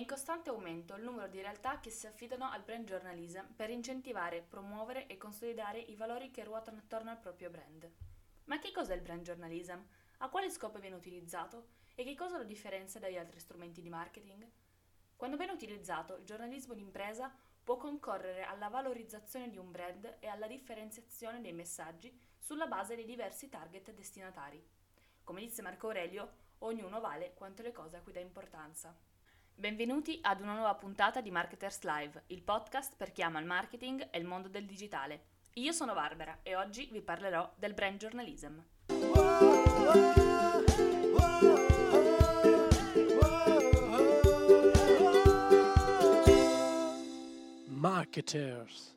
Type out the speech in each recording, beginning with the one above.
in costante aumento il numero di realtà che si affidano al brand journalism per incentivare, promuovere e consolidare i valori che ruotano attorno al proprio brand. Ma che cos'è il brand journalism? A quale scopo viene utilizzato? E che cosa lo differenzia dagli altri strumenti di marketing? Quando ben utilizzato, il giornalismo d'impresa può concorrere alla valorizzazione di un brand e alla differenziazione dei messaggi sulla base dei diversi target destinatari. Come disse Marco Aurelio, ognuno vale quanto le cose a cui dà importanza. Benvenuti ad una nuova puntata di Marketers Live, il podcast per chi ama il marketing e il mondo del digitale. Io sono Barbara e oggi vi parlerò del brand journalism. Marketers.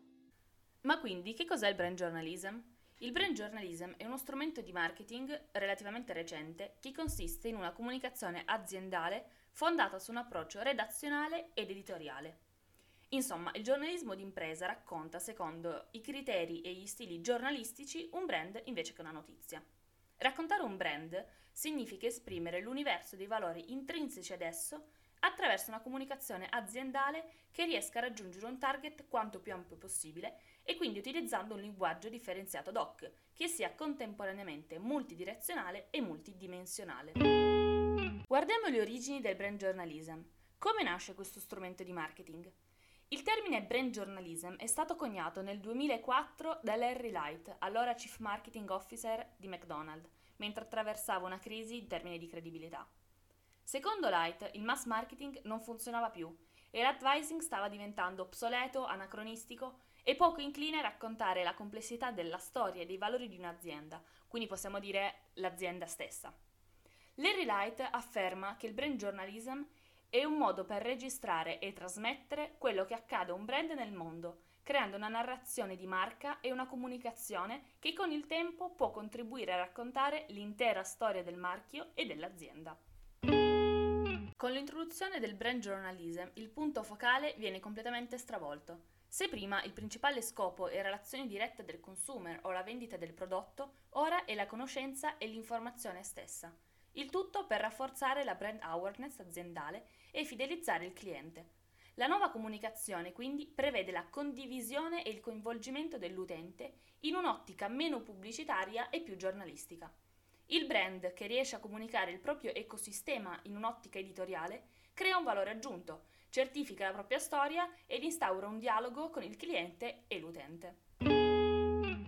Ma quindi che cos'è il brand journalism? Il brand journalism è uno strumento di marketing relativamente recente che consiste in una comunicazione aziendale fondata su un approccio redazionale ed editoriale. Insomma, il giornalismo d'impresa racconta, secondo i criteri e gli stili giornalistici, un brand invece che una notizia. Raccontare un brand significa esprimere l'universo dei valori intrinseci ad esso attraverso una comunicazione aziendale che riesca a raggiungere un target quanto più ampio possibile e quindi utilizzando un linguaggio differenziato ad hoc, che sia contemporaneamente multidirezionale e multidimensionale. Guardiamo le origini del brand journalism. Come nasce questo strumento di marketing? Il termine brand journalism è stato coniato nel 2004 da Larry Light, allora Chief Marketing Officer di McDonald's, mentre attraversava una crisi in termini di credibilità. Secondo Light, il mass marketing non funzionava più e l'advising stava diventando obsoleto, anacronistico e poco incline a raccontare la complessità della storia e dei valori di un'azienda, quindi possiamo dire l'azienda stessa. Larry Light afferma che il brand journalism è un modo per registrare e trasmettere quello che accade a un brand nel mondo, creando una narrazione di marca e una comunicazione che con il tempo può contribuire a raccontare l'intera storia del marchio e dell'azienda. Con l'introduzione del brand journalism il punto focale viene completamente stravolto. Se prima il principale scopo era l'azione diretta del consumer o la vendita del prodotto, ora è la conoscenza e l'informazione stessa. Il tutto per rafforzare la brand awareness aziendale e fidelizzare il cliente. La nuova comunicazione quindi prevede la condivisione e il coinvolgimento dell'utente in un'ottica meno pubblicitaria e più giornalistica. Il brand che riesce a comunicare il proprio ecosistema in un'ottica editoriale crea un valore aggiunto, certifica la propria storia ed instaura un dialogo con il cliente e l'utente.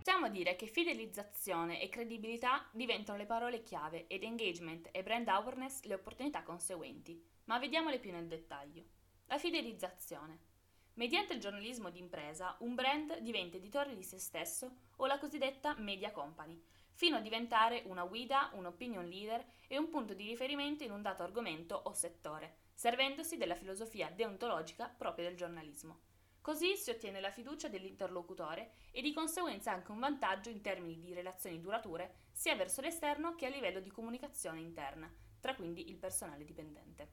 Possiamo dire che fidelizzazione e credibilità diventano le parole chiave ed engagement e brand awareness le opportunità conseguenti, ma vediamole più nel dettaglio. La fidelizzazione. Mediante il giornalismo d'impresa, un brand diventa editore di se stesso o la cosiddetta media company, fino a diventare una guida, un opinion leader e un punto di riferimento in un dato argomento o settore, servendosi della filosofia deontologica propria del giornalismo. Così si ottiene la fiducia dell'interlocutore e di conseguenza anche un vantaggio in termini di relazioni durature sia verso l'esterno che a livello di comunicazione interna, tra quindi il personale dipendente.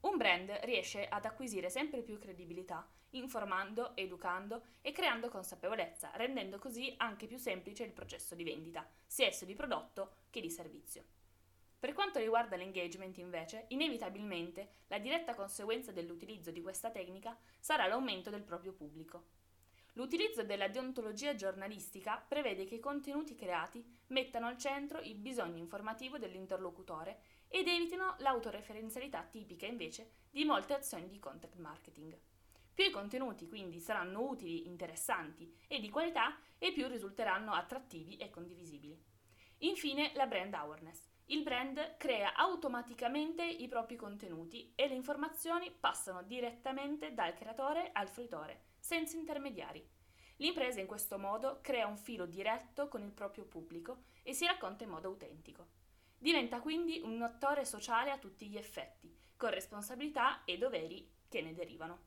Un brand riesce ad acquisire sempre più credibilità, informando, educando e creando consapevolezza, rendendo così anche più semplice il processo di vendita, sia esso di prodotto che di servizio. Per quanto riguarda l'engagement, invece, inevitabilmente la diretta conseguenza dell'utilizzo di questa tecnica sarà l'aumento del proprio pubblico. L'utilizzo della deontologia giornalistica prevede che i contenuti creati mettano al centro il bisogno informativo dell'interlocutore ed evitino l'autoreferenzialità tipica invece di molte azioni di content marketing. Più i contenuti quindi saranno utili, interessanti e di qualità e più risulteranno attrattivi e condivisibili. Infine la brand awareness. Il brand crea automaticamente i propri contenuti e le informazioni passano direttamente dal creatore al fruitore, senza intermediari. L'impresa in questo modo crea un filo diretto con il proprio pubblico e si racconta in modo autentico. Diventa quindi un attore sociale a tutti gli effetti, con responsabilità e doveri che ne derivano.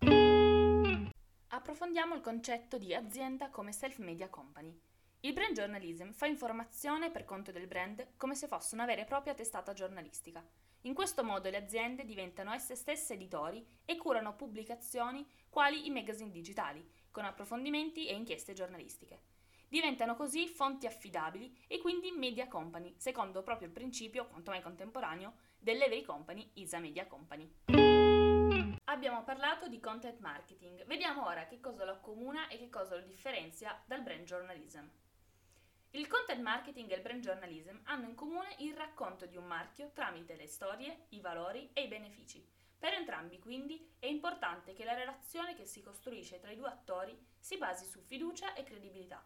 Approfondiamo il concetto di azienda come self-media company. Il brand journalism fa informazione per conto del brand come se fosse una vera e propria testata giornalistica. In questo modo le aziende diventano esse stesse editori e curano pubblicazioni quali i magazine digitali, con approfondimenti e inchieste giornalistiche. Diventano così fonti affidabili e quindi media company, secondo proprio il principio, quanto mai contemporaneo, dell'Every Company is a media company. Abbiamo parlato di content marketing, vediamo ora che cosa lo accomuna e che cosa lo differenzia dal brand journalism. Il content marketing e il brand journalism hanno in comune il racconto di un marchio tramite le storie, i valori e i benefici. Per entrambi quindi è importante che la relazione che si costruisce tra i due attori si basi su fiducia e credibilità.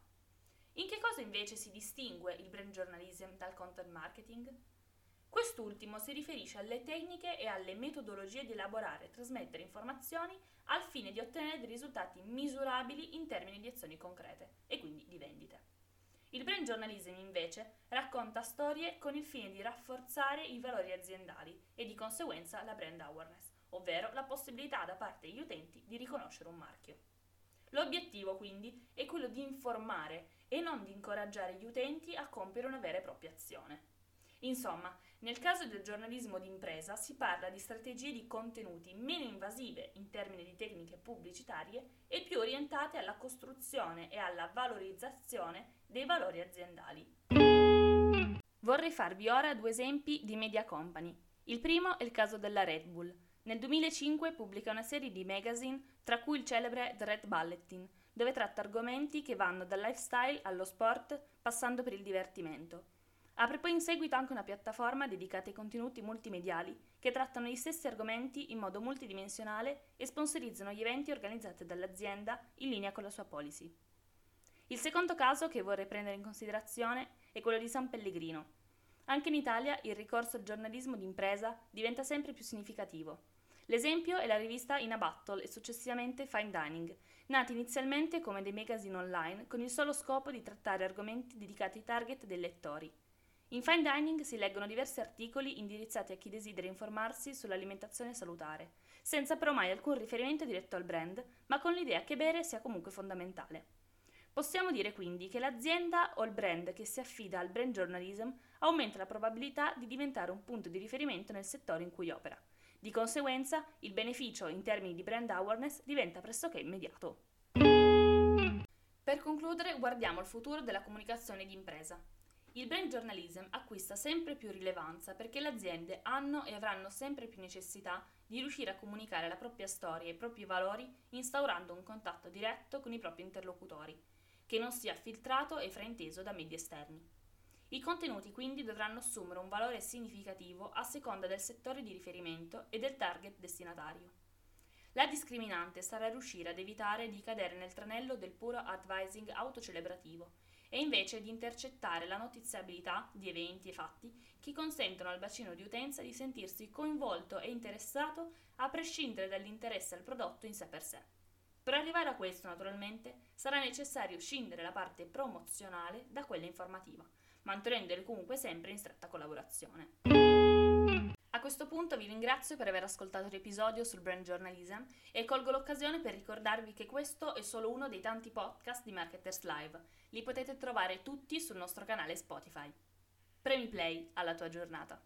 In che cosa invece si distingue il brand journalism dal content marketing? Quest'ultimo si riferisce alle tecniche e alle metodologie di elaborare e trasmettere informazioni al fine di ottenere dei risultati misurabili in termini di azioni concrete e quindi di vendite. Il brand journalism invece racconta storie con il fine di rafforzare i valori aziendali e di conseguenza la brand awareness, ovvero la possibilità da parte degli utenti di riconoscere un marchio. L'obiettivo quindi è quello di informare e non di incoraggiare gli utenti a compiere una vera e propria azione. Insomma, nel caso del giornalismo d'impresa si parla di strategie di contenuti meno invasive in termini di tecniche pubblicitarie e più orientate alla costruzione e alla valorizzazione dei valori aziendali. Vorrei farvi ora due esempi di media company. Il primo è il caso della Red Bull. Nel 2005 pubblica una serie di magazine, tra cui il celebre The Red Bulletin, dove tratta argomenti che vanno dal lifestyle allo sport, passando per il divertimento. Apre poi in seguito anche una piattaforma dedicata ai contenuti multimediali che trattano gli stessi argomenti in modo multidimensionale e sponsorizzano gli eventi organizzati dall'azienda in linea con la sua policy. Il secondo caso che vorrei prendere in considerazione è quello di San Pellegrino. Anche in Italia il ricorso al giornalismo d'impresa diventa sempre più significativo. L'esempio è la rivista In a Battle e successivamente Fine Dining, nati inizialmente come dei magazine online con il solo scopo di trattare argomenti dedicati ai target dei lettori. In Fine Dining si leggono diversi articoli indirizzati a chi desidera informarsi sull'alimentazione salutare, senza però mai alcun riferimento diretto al brand, ma con l'idea che bere sia comunque fondamentale. Possiamo dire quindi che l'azienda o il brand che si affida al brand journalism aumenta la probabilità di diventare un punto di riferimento nel settore in cui opera. Di conseguenza, il beneficio in termini di brand awareness diventa pressoché immediato. Per concludere, guardiamo il futuro della comunicazione di impresa. Il brand journalism acquista sempre più rilevanza perché le aziende hanno e avranno sempre più necessità di riuscire a comunicare la propria storia e i propri valori instaurando un contatto diretto con i propri interlocutori, che non sia filtrato e frainteso da media esterni. I contenuti quindi dovranno assumere un valore significativo a seconda del settore di riferimento e del target destinatario. La discriminante sarà riuscire ad evitare di cadere nel tranello del puro advising autocelebrativo e invece di intercettare la notiziabilità di eventi e fatti che consentono al bacino di utenza di sentirsi coinvolto e interessato a prescindere dall'interesse al prodotto in sé per sé. Per arrivare a questo, naturalmente, sarà necessario scindere la parte promozionale da quella informativa, mantenendole comunque sempre in stretta collaborazione. A questo punto vi ringrazio per aver ascoltato l'episodio sul brand journalism e colgo l'occasione per ricordarvi che questo è solo uno dei tanti podcast di Marketers Live. Li potete trovare tutti sul nostro canale Spotify. Premi play alla tua giornata.